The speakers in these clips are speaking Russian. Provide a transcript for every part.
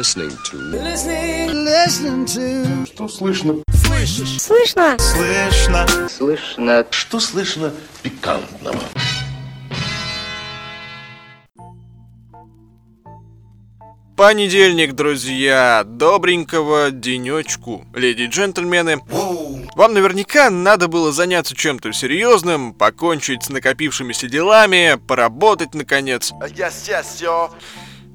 listening to. Listening to. Что слышно? Слышишь? Слышно? Слышно. Слышно. Что слышно пикантного? Понедельник, друзья, добренького денечку, леди и джентльмены. Вам наверняка надо было заняться чем-то серьезным, покончить с накопившимися делами, поработать наконец.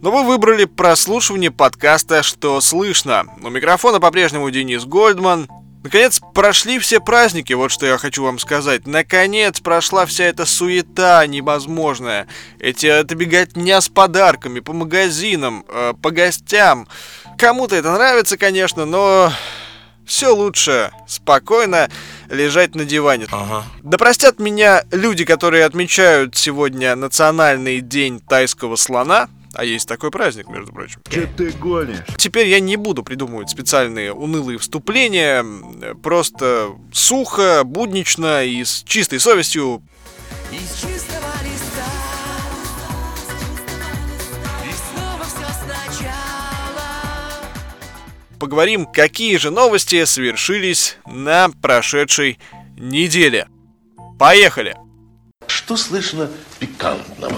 Но вы выбрали прослушивание подкаста «Что слышно?». У микрофона по-прежнему Денис Гольдман. Наконец прошли все праздники, вот что я хочу вам сказать. Наконец прошла вся эта суета невозможная. Эти это беготня с подарками по магазинам, э, по гостям. Кому-то это нравится, конечно, но все лучше спокойно лежать на диване. Ага. Да простят меня люди, которые отмечают сегодня Национальный день тайского слона. А есть такой праздник, между прочим. Че ты гонишь? Теперь я не буду придумывать специальные унылые вступления. Просто сухо, буднично и с чистой совестью Из чистого листа. И снова все сначала. поговорим, какие же новости совершились на прошедшей неделе. Поехали! Что слышно пикантного?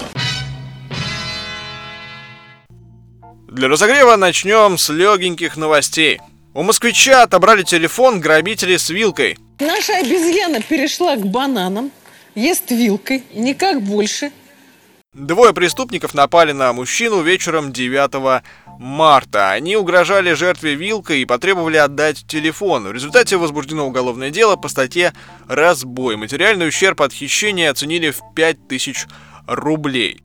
Для разогрева начнем с легеньких новостей. У москвича отобрали телефон грабители с вилкой. Наша обезьяна перешла к бананам, ест вилкой, никак больше. Двое преступников напали на мужчину вечером 9 марта. Они угрожали жертве вилкой и потребовали отдать телефон. В результате возбуждено уголовное дело по статье «Разбой». Материальный ущерб от хищения оценили в 5000 рублей.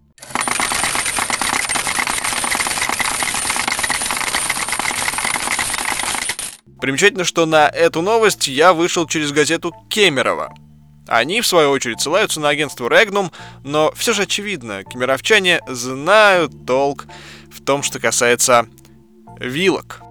Примечательно, что на эту новость я вышел через газету Кемерово. Они, в свою очередь, ссылаются на агентство Regnum, но все же очевидно, кемеровчане знают толк в том, что касается вилок.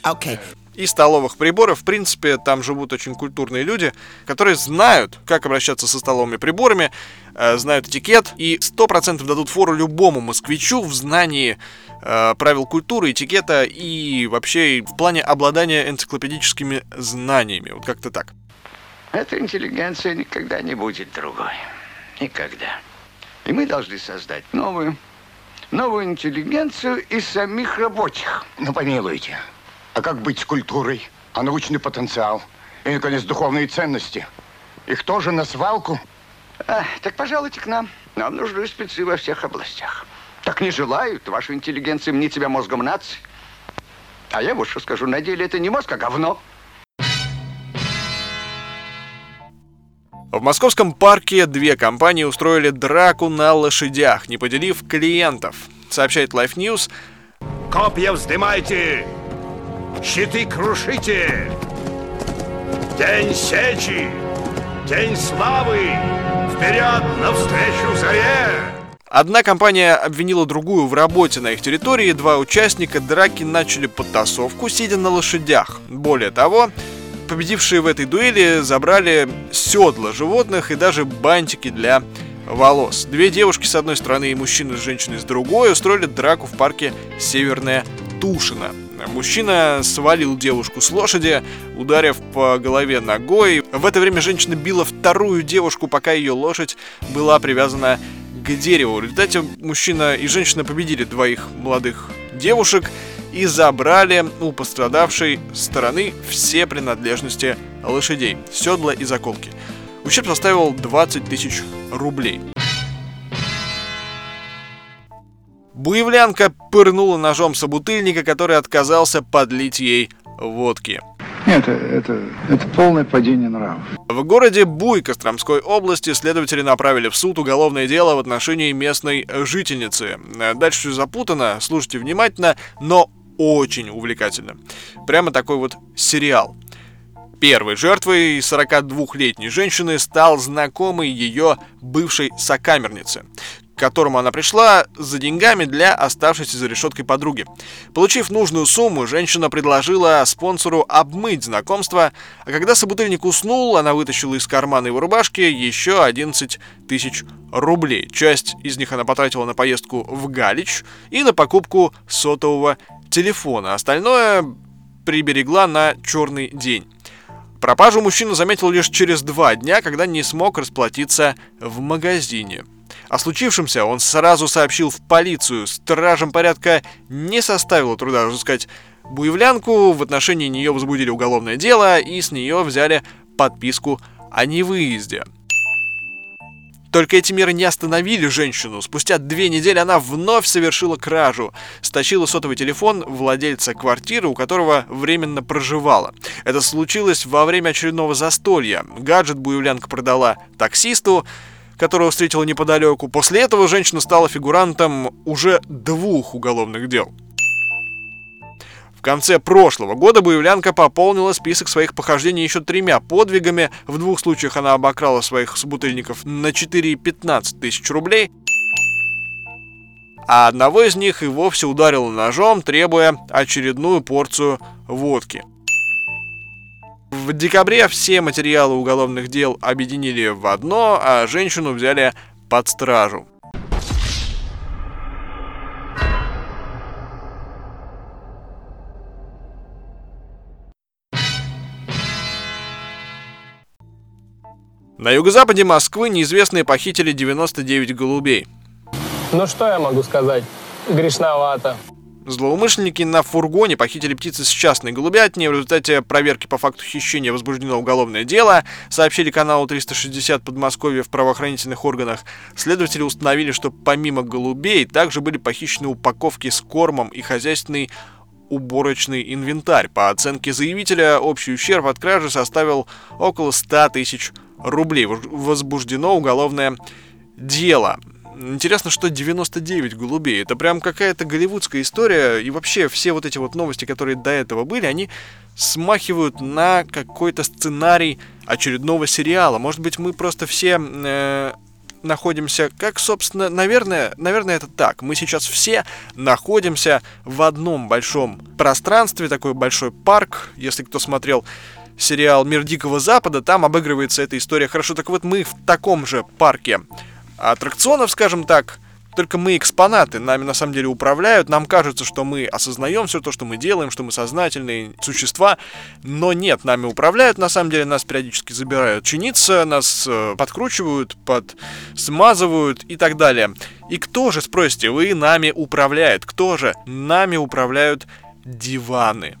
Окей. И столовых приборов, в принципе, там живут очень культурные люди, которые знают, как обращаться со столовыми приборами, э, знают этикет и 100% дадут фору любому москвичу в знании э, правил культуры, этикета и вообще в плане обладания энциклопедическими знаниями. Вот как-то так. Эта интеллигенция никогда не будет другой. Никогда. И мы должны создать новую, новую интеллигенцию из самих рабочих. Ну, помилуйте. А как быть с культурой? А научный потенциал? И, наконец, духовные ценности? Их тоже на свалку? А, так пожалуйте к нам. Нам нужны спецы во всех областях. Так не желают вашу интеллигенцию мне тебя мозгом нации. А я вот что скажу, на деле это не мозг, а говно. В московском парке две компании устроили драку на лошадях, не поделив клиентов. Сообщает Life News. Копья вздымайте! Щиты крушите! День сечи! День славы! Вперед навстречу заре! Одна компания обвинила другую в работе на их территории, два участника драки начали подтасовку, сидя на лошадях. Более того, победившие в этой дуэли забрали седла животных и даже бантики для волос. Две девушки с одной стороны и мужчина с женщиной с другой устроили драку в парке Северная Тушина. Мужчина свалил девушку с лошади, ударив по голове ногой. В это время женщина била вторую девушку, пока ее лошадь была привязана к дереву. В результате мужчина и женщина победили двоих молодых девушек и забрали у пострадавшей стороны все принадлежности лошадей, седла и заколки. Ущерб составил 20 тысяч рублей. Буевлянка пырнула ножом собутыльника, который отказался подлить ей водки. Это, это, это полное падение нравов. В городе Буй Костромской области следователи направили в суд уголовное дело в отношении местной жительницы. Дальше все запутано, слушайте внимательно, но очень увлекательно. Прямо такой вот сериал. Первой жертвой 42-летней женщины стал знакомый ее бывшей сокамерницы, к которому она пришла за деньгами для оставшейся за решеткой подруги. Получив нужную сумму, женщина предложила спонсору обмыть знакомство, а когда собутыльник уснул, она вытащила из кармана его рубашки еще 11 тысяч рублей. Часть из них она потратила на поездку в Галич и на покупку сотового телефон, а остальное приберегла на черный день. Пропажу мужчина заметил лишь через два дня, когда не смог расплатиться в магазине. О случившемся он сразу сообщил в полицию. Стражам порядка не составило труда разыскать буевлянку, в отношении нее возбудили уголовное дело и с нее взяли подписку о невыезде. Только эти меры не остановили женщину. Спустя две недели она вновь совершила кражу. Стащила сотовый телефон владельца квартиры, у которого временно проживала. Это случилось во время очередного застолья. Гаджет буевлянка продала таксисту, которого встретила неподалеку. После этого женщина стала фигурантом уже двух уголовных дел. В конце прошлого года Боевлянка пополнила список своих похождений еще тремя подвигами. В двух случаях она обокрала своих собутыльников на 4,15 тысяч рублей, а одного из них и вовсе ударила ножом, требуя очередную порцию водки. В декабре все материалы уголовных дел объединили в одно, а женщину взяли под стражу. На юго-западе Москвы неизвестные похитили 99 голубей. Ну что я могу сказать? Грешновато. Злоумышленники на фургоне похитили птицы с частной голубятни. В результате проверки по факту хищения возбуждено уголовное дело, сообщили каналу 360 Подмосковья в правоохранительных органах. Следователи установили, что помимо голубей также были похищены упаковки с кормом и хозяйственный уборочный инвентарь. По оценке заявителя, общий ущерб от кражи составил около 100 тысяч рублей. Возбуждено уголовное дело. Интересно, что 99 голубей. Это прям какая-то голливудская история. И вообще все вот эти вот новости, которые до этого были, они смахивают на какой-то сценарий очередного сериала. Может быть, мы просто все э, находимся, как, собственно, наверное, наверное, это так. Мы сейчас все находимся в одном большом пространстве, такой большой парк, если кто смотрел сериал «Мир Дикого Запада», там обыгрывается эта история. Хорошо, так вот мы в таком же парке аттракционов, скажем так, только мы экспонаты, нами на самом деле управляют, нам кажется, что мы осознаем все то, что мы делаем, что мы сознательные существа, но нет, нами управляют, на самом деле нас периодически забирают чиниться, нас э, подкручивают, под смазывают и так далее. И кто же, спросите вы, нами управляет? Кто же? Нами управляют диваны.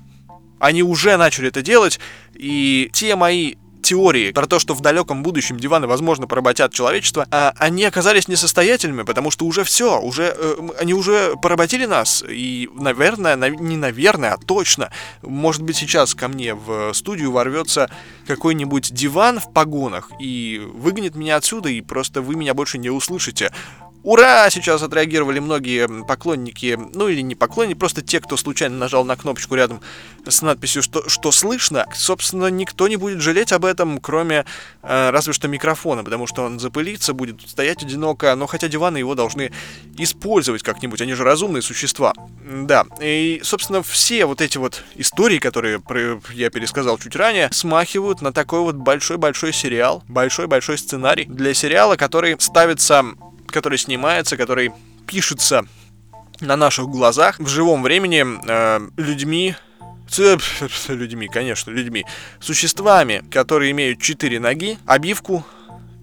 Они уже начали это делать, и те мои теории про то, что в далеком будущем диваны, возможно, поработят человечество, а они оказались несостоятельными, потому что уже все, уже э, они уже поработили нас. И, наверное, на, не наверное, а точно, может быть, сейчас ко мне в студию ворвется какой-нибудь диван в погонах и выгонит меня отсюда, и просто вы меня больше не услышите. Ура! Сейчас отреагировали многие поклонники, ну или не поклонники, просто те, кто случайно нажал на кнопочку рядом с надписью «Что, что слышно?». Собственно, никто не будет жалеть об этом, кроме э, разве что микрофона, потому что он запылится, будет стоять одиноко, но хотя диваны его должны использовать как-нибудь, они же разумные существа. Да, и, собственно, все вот эти вот истории, которые я пересказал чуть ранее, смахивают на такой вот большой-большой сериал, большой-большой сценарий для сериала, который ставится который снимается, который пишется на наших глазах в живом времени э, людьми, людьми, конечно, людьми, существами, которые имеют четыре ноги, обивку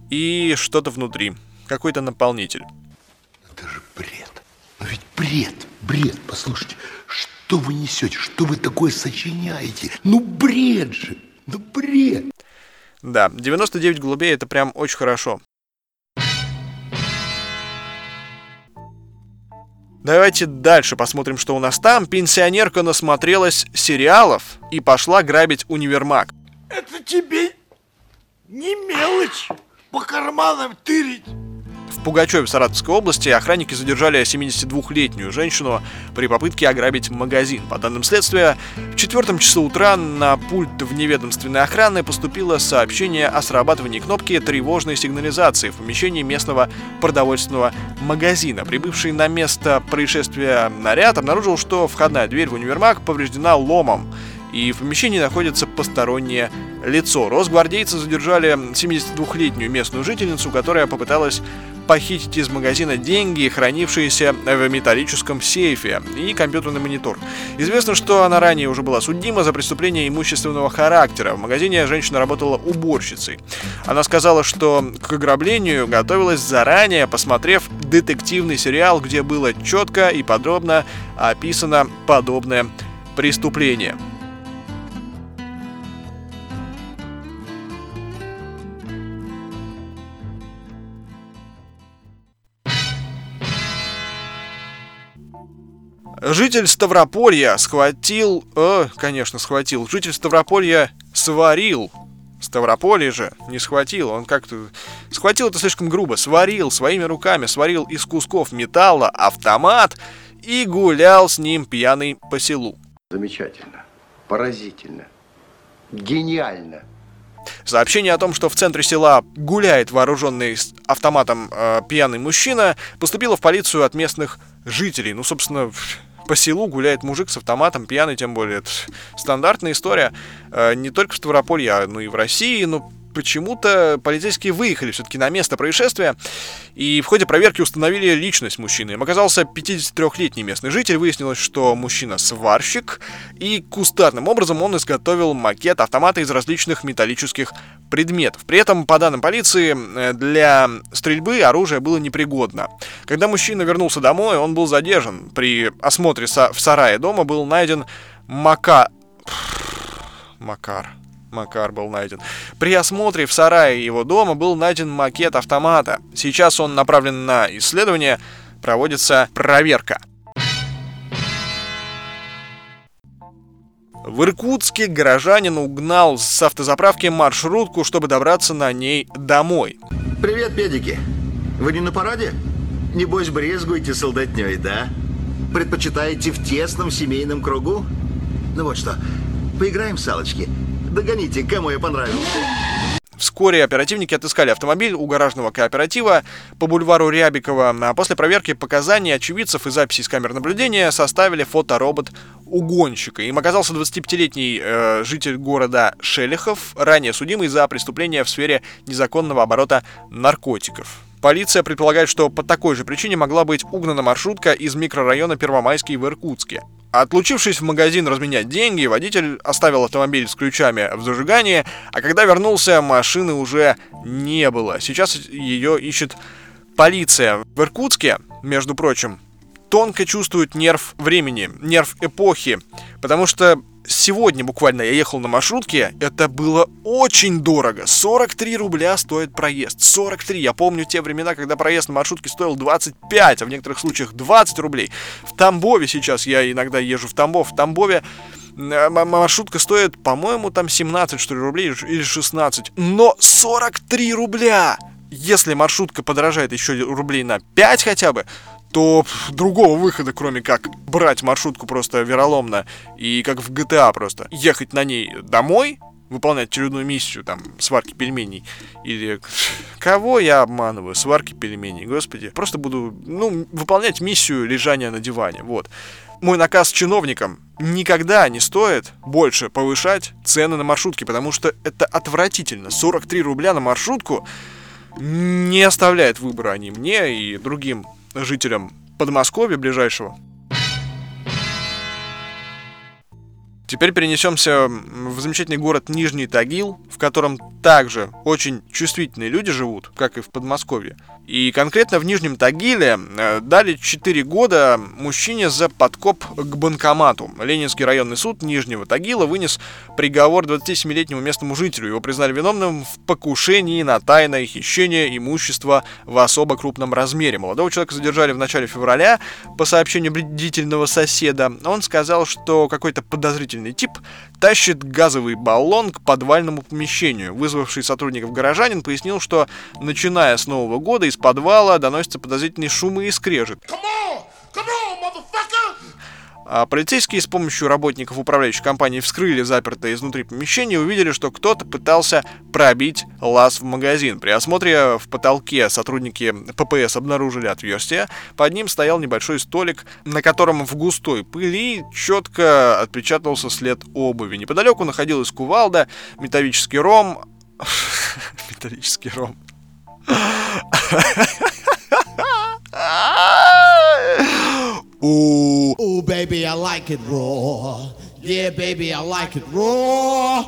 и что-то внутри, какой-то наполнитель. Это же бред. Но ведь бред, бред, послушайте, что вы несете, что вы такое сочиняете? Ну бред же, ну бред. Да, 99 голубей это прям очень хорошо. Давайте дальше посмотрим, что у нас там. Пенсионерка насмотрелась сериалов и пошла грабить универмаг. Это тебе не мелочь по карманам тырить. В Пугачеве Саратовской области охранники задержали 72-летнюю женщину при попытке ограбить магазин. По данным следствия, в четвертом часу утра на пульт вневедомственной охраны поступило сообщение о срабатывании кнопки тревожной сигнализации в помещении местного продовольственного магазина. Прибывший на место происшествия наряд обнаружил, что входная дверь в универмаг повреждена ломом и в помещении находится постороннее лицо. Росгвардейцы задержали 72-летнюю местную жительницу, которая попыталась похитить из магазина деньги, хранившиеся в металлическом сейфе, и компьютерный монитор. Известно, что она ранее уже была судима за преступление имущественного характера. В магазине женщина работала уборщицей. Она сказала, что к ограблению готовилась заранее, посмотрев детективный сериал, где было четко и подробно описано подобное преступление. Житель Ставрополья схватил... Э, конечно, схватил. Житель Ставрополья сварил. Ставрополье же не схватил. Он как-то... Схватил это слишком грубо. Сварил своими руками. Сварил из кусков металла автомат и гулял с ним пьяный по селу. Замечательно. Поразительно. Гениально. Сообщение о том, что в центре села гуляет вооруженный автоматом э, пьяный мужчина, поступило в полицию от местных жителей. Ну, собственно, по селу гуляет мужик с автоматом, пьяный тем более. Это стандартная история э, не только в Ставрополье, а ну и в России. Но почему-то полицейские выехали все-таки на место происшествия и в ходе проверки установили личность мужчины. Им оказался 53-летний местный житель. Выяснилось, что мужчина сварщик и кустарным образом он изготовил макет автомата из различных металлических предметов. При этом, по данным полиции, э, для стрельбы оружие было непригодно. Когда мужчина вернулся домой, он был задержан. При осмотре в сарае дома был найден Мака... Макар. Макар был найден. При осмотре в сарае его дома был найден макет автомата. Сейчас он направлен на исследование, проводится проверка. В Иркутске горожанин угнал с автозаправки маршрутку, чтобы добраться на ней домой. Привет, педики. Вы не на параде? Небось, брезгуете солдатней, да? Предпочитаете в тесном семейном кругу? Ну вот что, поиграем в салочки. Догоните, кому я понравился. Вскоре оперативники отыскали автомобиль у гаражного кооператива по бульвару Рябикова. А после проверки показаний очевидцев и записей с камер наблюдения составили фоторобот угонщика. Им оказался 25-летний э, житель города Шелехов, ранее судимый за преступление в сфере незаконного оборота наркотиков. Полиция предполагает, что по такой же причине могла быть угнана маршрутка из микрорайона Первомайский в Иркутске. Отлучившись в магазин разменять деньги, водитель оставил автомобиль с ключами в зажигании, а когда вернулся, машины уже не было. Сейчас ее ищет полиция. В Иркутске, между прочим, тонко чувствует нерв времени, нерв эпохи, потому что сегодня буквально я ехал на маршрутке, это было очень дорого. 43 рубля стоит проезд. 43. Я помню те времена, когда проезд на маршрутке стоил 25, а в некоторых случаях 20 рублей. В Тамбове сейчас я иногда езжу в Тамбов. В Тамбове э, маршрутка стоит, по-моему, там 17 что ли рублей или 16. Но 43 рубля! Если маршрутка подорожает еще рублей на 5 хотя бы, то другого выхода, кроме как брать маршрутку просто вероломно и как в GTA просто ехать на ней домой, выполнять очередную миссию, там, сварки пельменей, или кого я обманываю, сварки пельменей, господи, просто буду, ну, выполнять миссию лежания на диване, вот. Мой наказ чиновникам никогда не стоит больше повышать цены на маршрутки, потому что это отвратительно. 43 рубля на маршрутку не оставляет выбора ни мне и другим жителям Подмосковья ближайшего. Теперь перенесемся в замечательный город Нижний Тагил, в котором также очень чувствительные люди живут, как и в Подмосковье. И конкретно в Нижнем Тагиле э, дали 4 года мужчине за подкоп к банкомату. Ленинский районный суд Нижнего Тагила вынес приговор 27-летнему местному жителю. Его признали виновным в покушении на тайное хищение имущества в особо крупном размере. Молодого человека задержали в начале февраля по сообщению бредительного соседа. Он сказал, что какой-то подозрительный тип тащит газовый баллон к подвальному помещению. Вызвавший сотрудников горожанин пояснил, что начиная с Нового года из подвала доносятся подозрительные шумы и скрежет. А полицейские с помощью работников управляющей компании вскрыли запертое изнутри помещение и увидели, что кто-то пытался пробить лаз в магазин. При осмотре в потолке сотрудники ППС обнаружили отверстие. Под ним стоял небольшой столик, на котором в густой пыли четко отпечатался след обуви. Неподалеку находилась кувалда, металлический ром... металлический ром. У. Ooh, baby, I like it raw. Yeah, baby, I like it raw.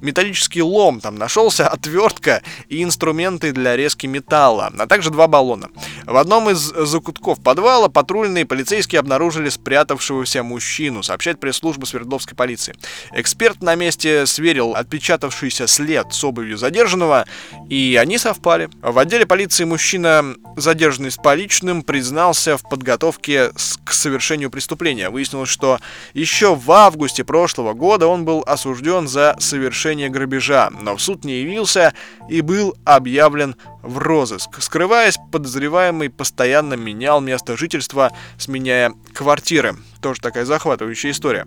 Металлический лом там нашелся, отвертка и инструменты для резки металла, а также два баллона. В одном из закутков подвала патрульные полицейские обнаружили спрятавшегося мужчину, сообщает пресс-служба Свердловской полиции. Эксперт на месте сверил отпечатавшийся след с обувью задержанного, и они совпали. В отделе полиции мужчина, задержанный с поличным, признался в подготовке к совершению преступления. Выяснилось, что еще в августе прошлого года он был осужден за совершение грабежа, но в суд не явился и был объявлен в розыск. Скрываясь, подозреваемый постоянно менял место жительства, сменяя квартиры. Тоже такая захватывающая история.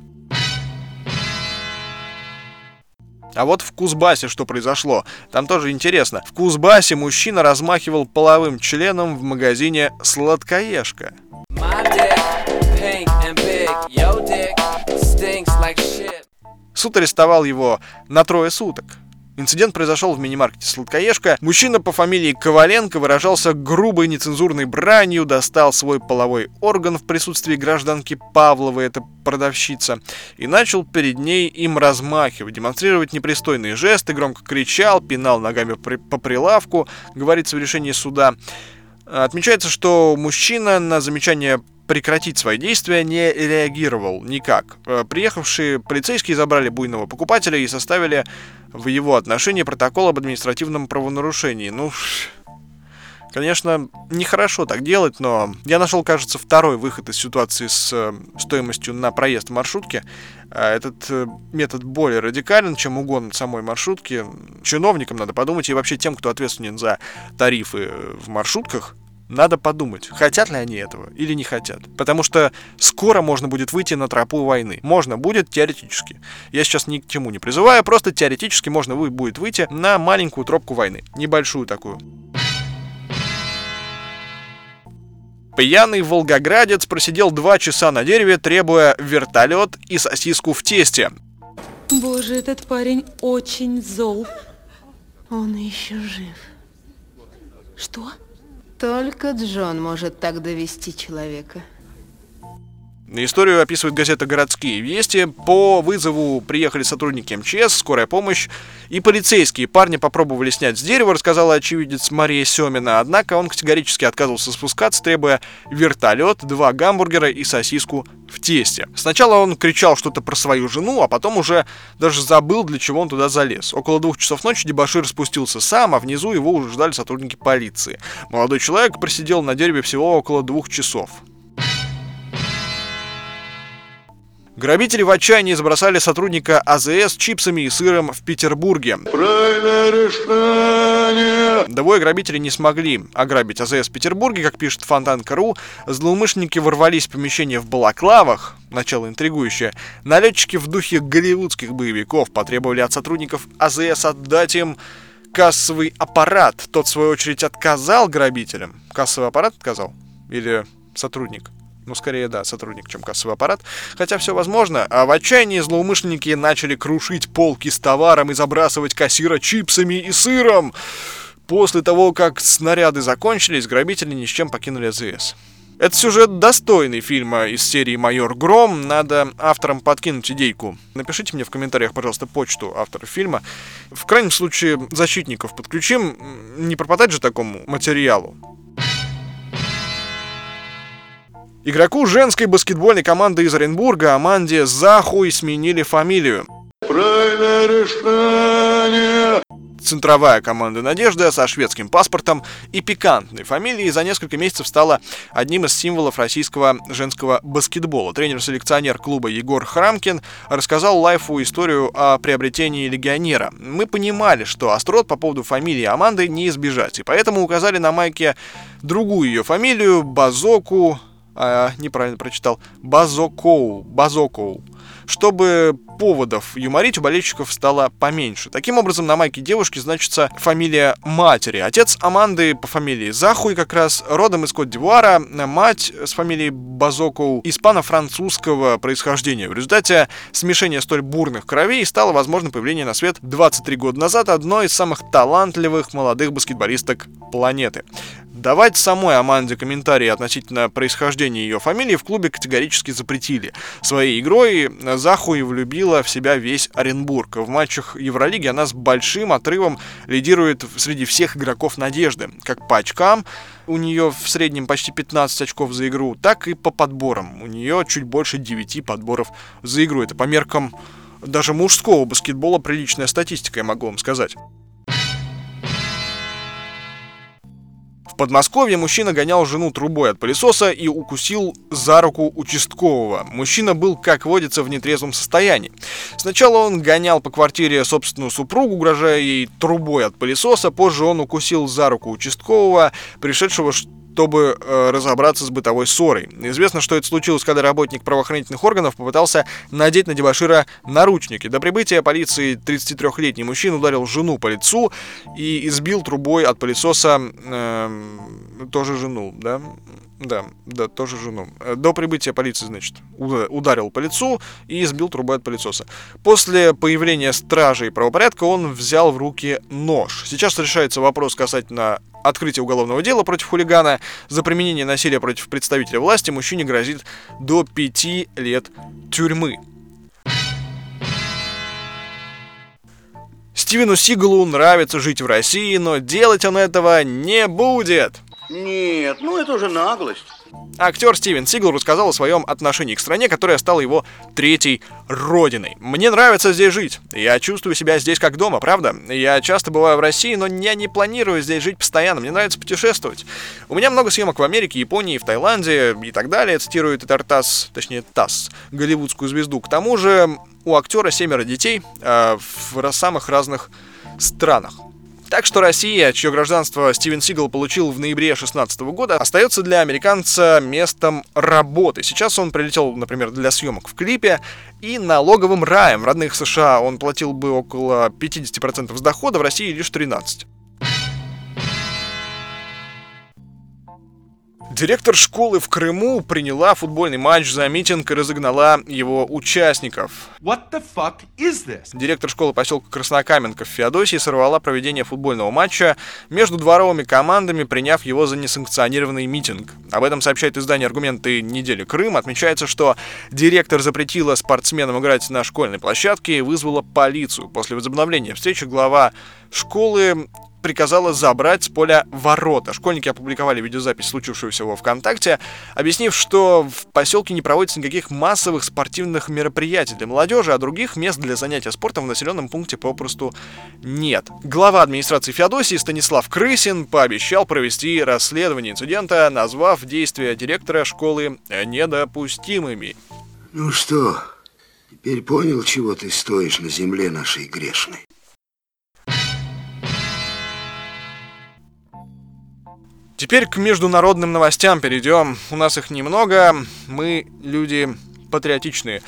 А вот в Кузбассе что произошло? Там тоже интересно. В Кузбассе мужчина размахивал половым членом в магазине «Сладкоежка». My pink and big. Yo Суд арестовал его на трое суток. Инцидент произошел в мини-маркете «Сладкоежка». Мужчина по фамилии Коваленко выражался грубой нецензурной бранью, достал свой половой орган в присутствии гражданки Павловой, это продавщица, и начал перед ней им размахивать, демонстрировать непристойные жесты, громко кричал, пинал ногами по прилавку, говорится в решении суда. Отмечается, что мужчина на замечание прекратить свои действия не реагировал никак. Э, Приехавшие полицейские забрали буйного покупателя и составили в его отношении протокол об административном правонарушении. Ну, конечно, нехорошо так делать, но я нашел, кажется, второй выход из ситуации с э, стоимостью на проезд в маршрутке. А Этот э, метод более радикален, чем угон самой маршрутки. Чиновникам надо подумать, и вообще тем, кто ответственен за тарифы э, в маршрутках, надо подумать, хотят ли они этого или не хотят. Потому что скоро можно будет выйти на тропу войны. Можно будет теоретически. Я сейчас ни к чему не призываю, просто теоретически можно будет выйти на маленькую тропку войны. Небольшую такую. Пьяный волгоградец просидел два часа на дереве, требуя вертолет и сосиску в тесте. Боже, этот парень очень зол. Он еще жив. Что? Только Джон может так довести человека. Историю описывает газета «Городские вести». По вызову приехали сотрудники МЧС, скорая помощь и полицейские. Парня попробовали снять с дерева, рассказала очевидец Мария Семина. Однако он категорически отказывался спускаться, требуя вертолет, два гамбургера и сосиску в тесте. Сначала он кричал что-то про свою жену, а потом уже даже забыл, для чего он туда залез. Около двух часов ночи дебашир спустился сам, а внизу его уже ждали сотрудники полиции. Молодой человек просидел на дереве всего около двух часов. Грабители в отчаянии забросали сотрудника АЗС чипсами и сыром в Петербурге. Правильное решение. Двое грабителей не смогли ограбить АЗС в Петербурге, как пишет Фонтан.ру. Злоумышленники ворвались в помещение в балаклавах, начало интригующее. Налетчики в духе голливудских боевиков потребовали от сотрудников АЗС отдать им кассовый аппарат. Тот, в свою очередь, отказал грабителям. Кассовый аппарат отказал? Или сотрудник? Ну, скорее, да, сотрудник, чем кассовый аппарат. Хотя все возможно. А в отчаянии злоумышленники начали крушить полки с товаром и забрасывать кассира чипсами и сыром. После того, как снаряды закончились, грабители ни с чем покинули АЗС. Это сюжет достойный фильма из серии «Майор Гром». Надо авторам подкинуть идейку. Напишите мне в комментариях, пожалуйста, почту автора фильма. В крайнем случае, защитников подключим. Не пропадать же такому материалу. Игроку женской баскетбольной команды из Оренбурга Аманде Захуй сменили фамилию. Правильное решение. Центровая команда «Надежда» со шведским паспортом и пикантной фамилией за несколько месяцев стала одним из символов российского женского баскетбола. Тренер-селекционер клуба Егор Храмкин рассказал Лайфу историю о приобретении легионера. Мы понимали, что острот по поводу фамилии Аманды не избежать, и поэтому указали на майке другую ее фамилию Базоку, а, неправильно прочитал, Базокоу, Базокоу, чтобы поводов юморить у болельщиков стало поменьше. Таким образом, на майке девушки значится фамилия матери. Отец Аманды по фамилии Захуй как раз родом из Кот-д'Ивуара, мать с фамилией Базокоу испано-французского происхождения. В результате смешения столь бурных кровей стало возможно появление на свет 23 года назад одной из самых талантливых молодых баскетболисток планеты. Давать самой Аманде комментарии относительно происхождения ее фамилии в клубе категорически запретили. Своей игрой Захуи влюбила в себя весь Оренбург. В матчах Евролиги она с большим отрывом лидирует среди всех игроков надежды. Как по очкам, у нее в среднем почти 15 очков за игру, так и по подборам. У нее чуть больше 9 подборов за игру. Это по меркам даже мужского баскетбола приличная статистика, я могу вам сказать. В Подмосковье мужчина гонял жену трубой от пылесоса и укусил за руку участкового. Мужчина был, как водится, в нетрезвом состоянии. Сначала он гонял по квартире собственную супругу, угрожая ей трубой от пылесоса. Позже он укусил за руку участкового, пришедшего чтобы э, разобраться с бытовой ссорой. Известно, что это случилось, когда работник правоохранительных органов попытался надеть на дебашира наручники. До прибытия полиции 33-летний мужчина ударил жену по лицу и избил трубой от пылесоса э, тоже жену, да? Да, да, тоже жену. До прибытия полиции, значит, ударил по лицу и избил трубой от пылесоса. После появления стражей правопорядка он взял в руки нож. Сейчас решается вопрос касательно открытия уголовного дела против хулигана. За применение насилия против представителя власти мужчине грозит до пяти лет тюрьмы. Стивену Сигалу нравится жить в России, но делать он этого не будет. Нет, ну это уже наглость. Актер Стивен Сигал рассказал о своем отношении к стране, которая стала его третьей родиной. «Мне нравится здесь жить. Я чувствую себя здесь как дома, правда? Я часто бываю в России, но я не планирую здесь жить постоянно. Мне нравится путешествовать. У меня много съемок в Америке, Японии, в Таиланде и так далее», цитирует этот ТАСС, точнее ТАСС, голливудскую звезду. К тому же у актера семеро детей э, в самых разных странах. Так что Россия, чье гражданство Стивен Сигал получил в ноябре 2016 года, остается для американца местом работы. Сейчас он прилетел, например, для съемок в клипе и налоговым раем. В родных США он платил бы около 50% с дохода, в России лишь 13%. Директор школы в Крыму приняла футбольный матч за митинг и разогнала его участников. What the fuck is this? Директор школы поселка Краснокаменка в Феодосии сорвала проведение футбольного матча между дворовыми командами, приняв его за несанкционированный митинг. Об этом сообщает издание «Аргументы недели Крым». Отмечается, что директор запретила спортсменам играть на школьной площадке и вызвала полицию. После возобновления встречи глава школы приказала забрать с поля ворота. Школьники опубликовали видеозапись случившегося во ВКонтакте, объяснив, что в поселке не проводится никаких массовых спортивных мероприятий для молодежи, а других мест для занятия спортом в населенном пункте попросту нет. Глава администрации Феодосии Станислав Крысин пообещал провести расследование инцидента, назвав действия директора школы недопустимыми. Ну что, теперь понял, чего ты стоишь на земле нашей грешной? Теперь к международным новостям перейдем. У нас их немного, мы люди патриотичные.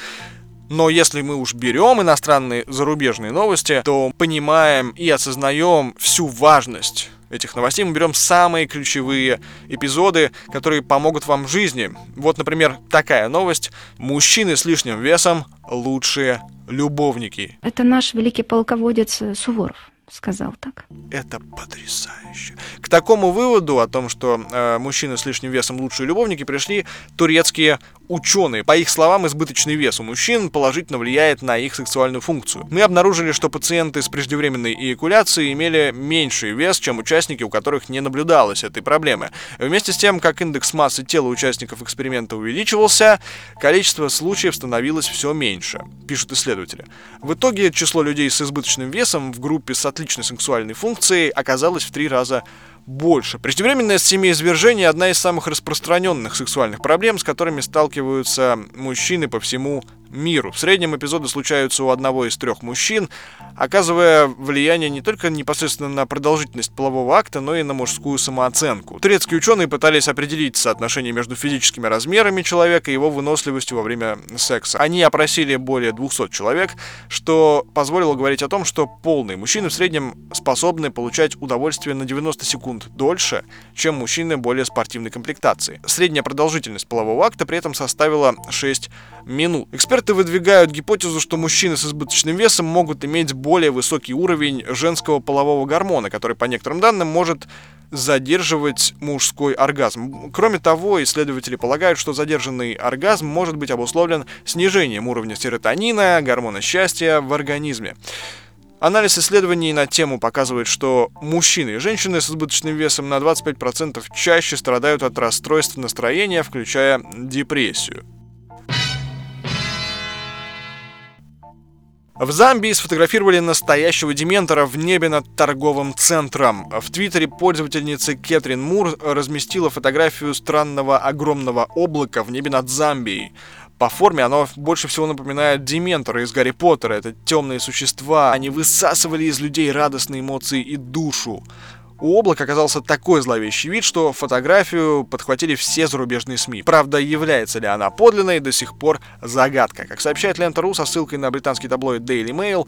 Но если мы уж берем иностранные зарубежные новости, то понимаем и осознаем всю важность этих новостей. Мы берем самые ключевые эпизоды, которые помогут вам в жизни. Вот, например, такая новость. Мужчины с лишним весом лучшие любовники. Это наш великий полководец Суворов сказал так. Это потрясающе. К такому выводу о том, что э, мужчины с лишним весом лучшие любовники, пришли турецкие ученые. По их словам, избыточный вес у мужчин положительно влияет на их сексуальную функцию. Мы обнаружили, что пациенты с преждевременной эякуляцией имели меньший вес, чем участники, у которых не наблюдалось этой проблемы. Вместе с тем, как индекс массы тела участников эксперимента увеличивался, количество случаев становилось все меньше, пишут исследователи. В итоге число людей с избыточным весом в группе с отличной сексуальной функцией оказалось в три раза больше. Преждевременное семяизвержение – одна из самых распространенных сексуальных проблем, с которыми сталкиваются мужчины по всему миру. В среднем эпизоды случаются у одного из трех мужчин, оказывая влияние не только непосредственно на продолжительность полового акта, но и на мужскую самооценку. Турецкие ученые пытались определить соотношение между физическими размерами человека и его выносливостью во время секса. Они опросили более 200 человек, что позволило говорить о том, что полные мужчины в среднем способны получать удовольствие на 90 секунд дольше, чем мужчины более спортивной комплектации. Средняя продолжительность полового акта при этом составила 6 минут. Эксперты выдвигают гипотезу, что мужчины с избыточным весом могут иметь более высокий уровень женского полового гормона, который, по некоторым данным, может задерживать мужской оргазм. Кроме того, исследователи полагают, что задержанный оргазм может быть обусловлен снижением уровня серотонина, гормона счастья в организме. Анализ исследований на тему показывает, что мужчины и женщины с избыточным весом на 25% чаще страдают от расстройств настроения, включая депрессию. В Замбии сфотографировали настоящего дементора в небе над торговым центром. В твиттере пользовательницы Кэтрин Мур разместила фотографию странного огромного облака в небе над Замбией. По форме оно больше всего напоминает Дементора из Гарри Поттера. Это темные существа. Они высасывали из людей радостные эмоции и душу. У облака оказался такой зловещий вид, что фотографию подхватили все зарубежные СМИ. Правда, является ли она подлинной, до сих пор загадка. Как сообщает Лента.ру со ссылкой на британский таблоид Daily Mail,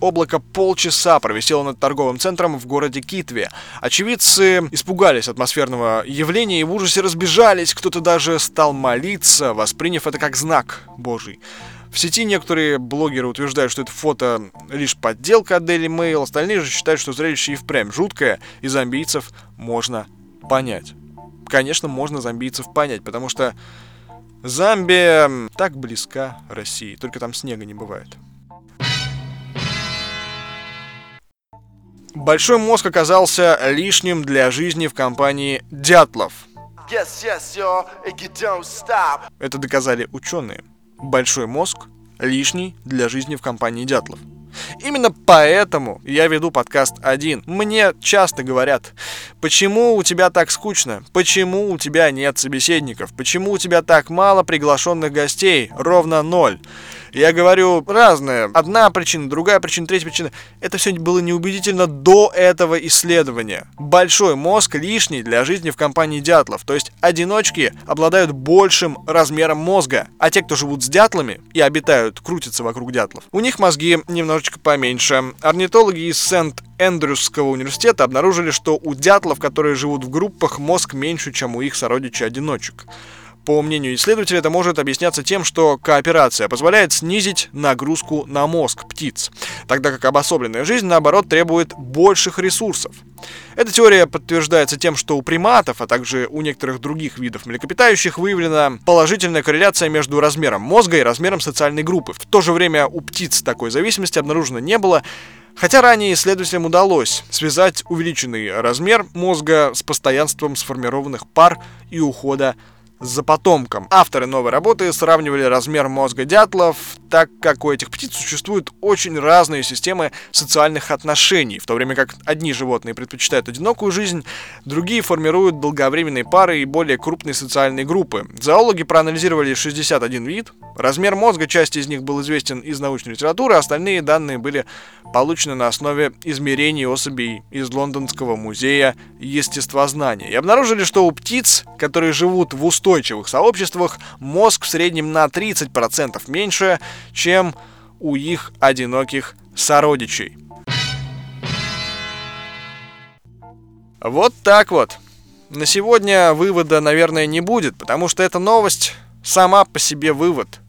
облако полчаса провисело над торговым центром в городе Китве. Очевидцы испугались атмосферного явления и в ужасе разбежались, кто-то даже стал молиться, восприняв это как знак Божий. В сети некоторые блогеры утверждают, что это фото лишь подделка от Daily Mail, остальные же считают, что зрелище и впрямь жуткое, и зомбийцев можно понять. Конечно, можно зомбийцев понять, потому что Замбия так близка России, только там снега не бывает. Большой мозг оказался лишним для жизни в компании Дятлов. Yes, yes, yo, you don't stop. Это доказали ученые. Большой мозг лишний для жизни в компании дятлов. Именно поэтому я веду подкаст один. Мне часто говорят, почему у тебя так скучно, почему у тебя нет собеседников, почему у тебя так мало приглашенных гостей, ровно ноль. Я говорю разное. Одна причина, другая причина, третья причина. Это все было неубедительно до этого исследования. Большой мозг лишний для жизни в компании дятлов. То есть одиночки обладают большим размером мозга. А те, кто живут с дятлами и обитают, крутятся вокруг дятлов, у них мозги немножечко поменьше. Орнитологи из Сент Эндрюсского университета обнаружили, что у дятлов, которые живут в группах, мозг меньше, чем у их сородичей-одиночек. По мнению исследователя, это может объясняться тем, что кооперация позволяет снизить нагрузку на мозг птиц, тогда как обособленная жизнь, наоборот, требует больших ресурсов. Эта теория подтверждается тем, что у приматов, а также у некоторых других видов млекопитающих выявлена положительная корреляция между размером мозга и размером социальной группы. В то же время у птиц такой зависимости обнаружено не было, Хотя ранее исследователям удалось связать увеличенный размер мозга с постоянством сформированных пар и ухода за потомком. Авторы новой работы сравнивали размер мозга дятлов, так как у этих птиц существуют очень разные системы социальных отношений, в то время как одни животные предпочитают одинокую жизнь, другие формируют долговременные пары и более крупные социальные группы. Зоологи проанализировали 61 вид, размер мозга части из них был известен из научной литературы, остальные данные были получены на основе измерений особей из Лондонского музея естествознания. И обнаружили, что у птиц, которые живут в устойчивых сообществах, мозг в среднем на 30% меньше, чем у их одиноких сородичей. Вот так вот. На сегодня вывода, наверное, не будет, потому что эта новость сама по себе вывод.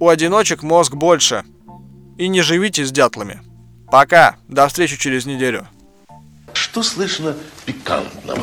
У одиночек мозг больше. И не живите с дятлами. Пока. До встречи через неделю. Что слышно пикантного?